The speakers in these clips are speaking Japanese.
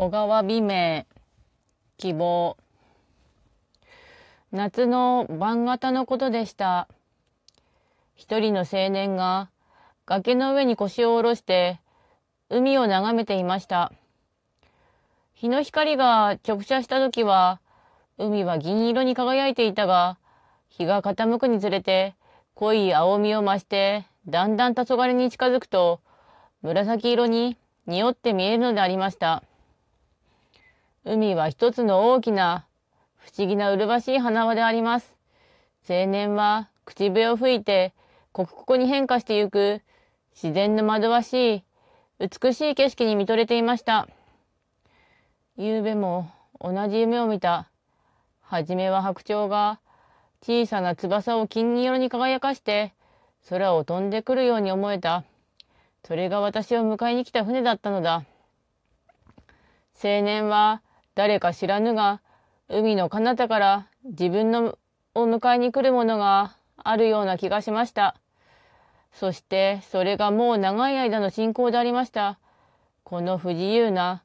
小川美名希望。夏の晩型のことでした。一人の青年が崖の上に腰を下ろして海を眺めていました。日の光が直射した時は海は銀色に輝いていたが日が傾くにつれて濃い青みを増してだんだん黄昏に近づくと紫色に匂って見えるのでありました。海は一つの大きな不思議な麗しい花輪であります。青年は口笛を吹いて刻々に変化してゆく自然の惑わしい美しい景色に見とれていました。夕べも同じ夢を見た。はじめは白鳥が小さな翼を金色に輝かして空を飛んでくるように思えた。それが私を迎えに来た船だったのだ。青年は誰か知らぬが、海の彼方から自分のを迎えに来るものがあるような気がしました。そしてそれがもう長い間の信仰でありました。この不自由な、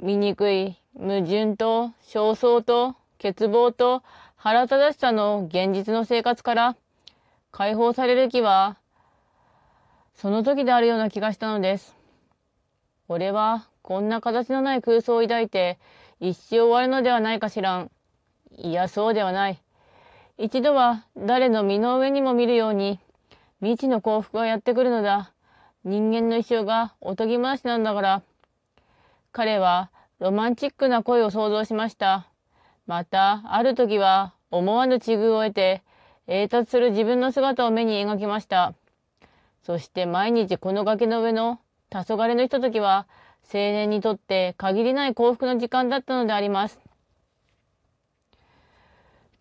醜い矛盾と焦燥と欠乏と腹立たしさの現実の生活から解放される気はその時であるような気がしたのです。俺はこんな形のない空想を抱いて一生終わるのではないかしらん。いや、そうではない。一度は誰の身の上にも見るように未知の幸福がやってくるのだ。人間の一生がおとぎ話なんだから。彼はロマンチックな恋を想像しました。また、ある時は思わぬ地遇を得て、栄達する自分の姿を目に描きました。そして毎日この崖の上の黄昏のひとときは青年にとって限りない幸福の時間だったのであります。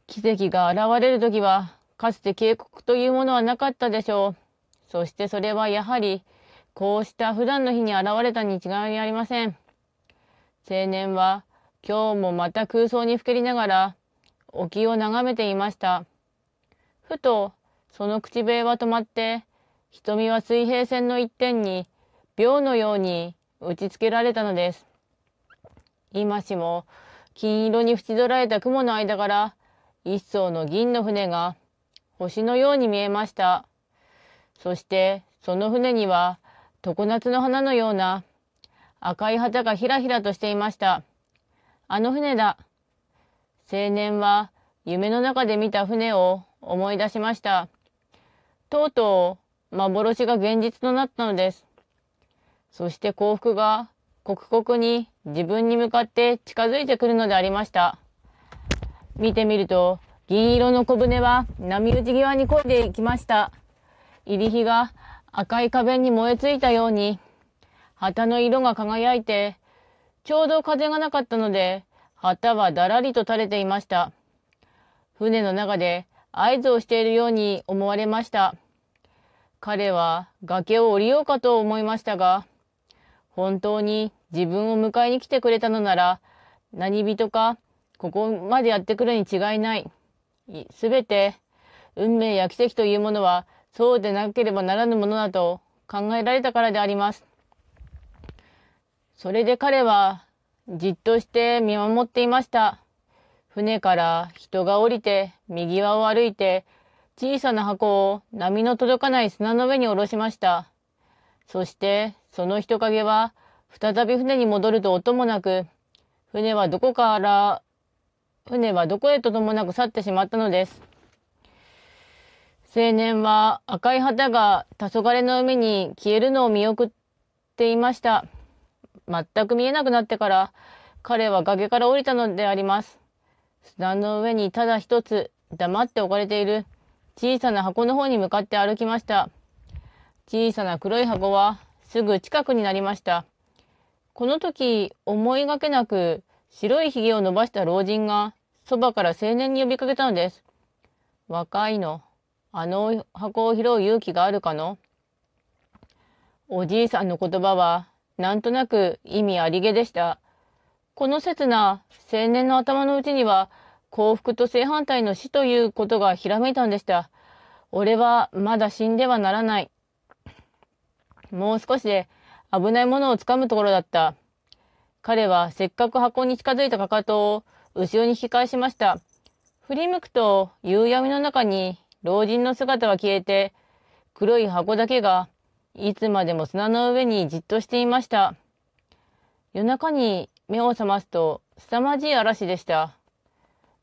奇跡が現れる時はかつて警告というものはなかったでしょう。そしてそれはやはりこうした普段の日に現れたに違いありません。青年は今日もまた空想にふけりながら沖を眺めていました。ふとその口笛は止まって瞳は水平線の一点に、秒のように打ち付けられたのです。今しも、金色に縁取られた雲の間から、一層の銀の船が、星のように見えました。そして、その船には、常夏の花のような、赤い旗がひらひらとしていました。あの船だ。青年は、夢の中で見た船を思い出しました。とうとう、幻が現実となったのです。そして幸福が刻々に自分に向かって近づいてくるのでありました。見てみると、銀色の小舟は波打ち際に漕いでいきました。入り火が赤い壁に燃えついたように、旗の色が輝いて、ちょうど風がなかったので、旗はだらりと垂れていました。船の中で合図をしているように思われました。彼は崖を降りようかと思いましたが、本当に自分を迎えに来てくれたのなら、何人かここまでやってくるに違いない。すべて運命や奇跡というものはそうでなければならぬものだと考えられたからであります。それで彼はじっとして見守っていました。船から人が降りて右側を歩いて小さな箱を波の届かない砂の上に下ろしました。そして、その人影は、再び船に戻ると音もなく、船はどこから、船はどこへとともなく去ってしまったのです。青年は赤い旗が黄昏の海に消えるのを見送っていました。全く見えなくなってから、彼は崖から降りたのであります。砂の上にただ一つ黙って置かれている小さな箱の方に向かって歩きました。小さな黒い箱はすぐ近くになりました。この時、思いがけなく白い髭を伸ばした老人がそばから青年に呼びかけたのです。若いの、あの箱を拾う勇気があるかの？おじいさんの言葉はなんとなく意味ありげでした。この刹那、青年の頭の内には幸福と正反対の死ということがひらめいたんでした。俺はまだ死んではならない。もう少しで危ないものをつかむところだった。彼はせっかく箱に近づいたかかとを後ろに引き返しました。振り向くと夕闇の中に老人の姿は消えて、黒い箱だけがいつまでも砂の上にじっとしていました。夜中に目を覚ますと凄まじい嵐でした。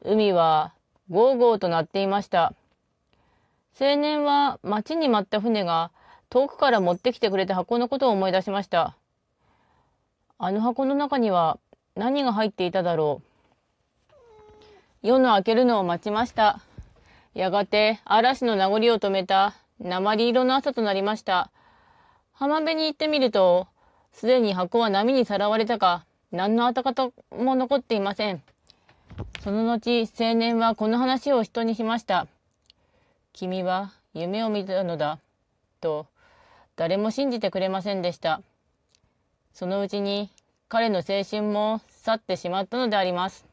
海はゴーゴーとなっていました。青年は町に舞った船が遠くから持ってきてくれた箱のことを思い出しました。あの箱の中には何が入っていただろう。夜の明けるのを待ちました。やがて嵐の名残を止めた鉛色の朝となりました。浜辺に行ってみると、すでに箱は波にさらわれたか、何の跡形も残っていません。その後、青年はこの話を人にしました。君は夢を見たのだ。と、誰も信じてくれませんでした。そのうちに彼の青春も去ってしまったのであります。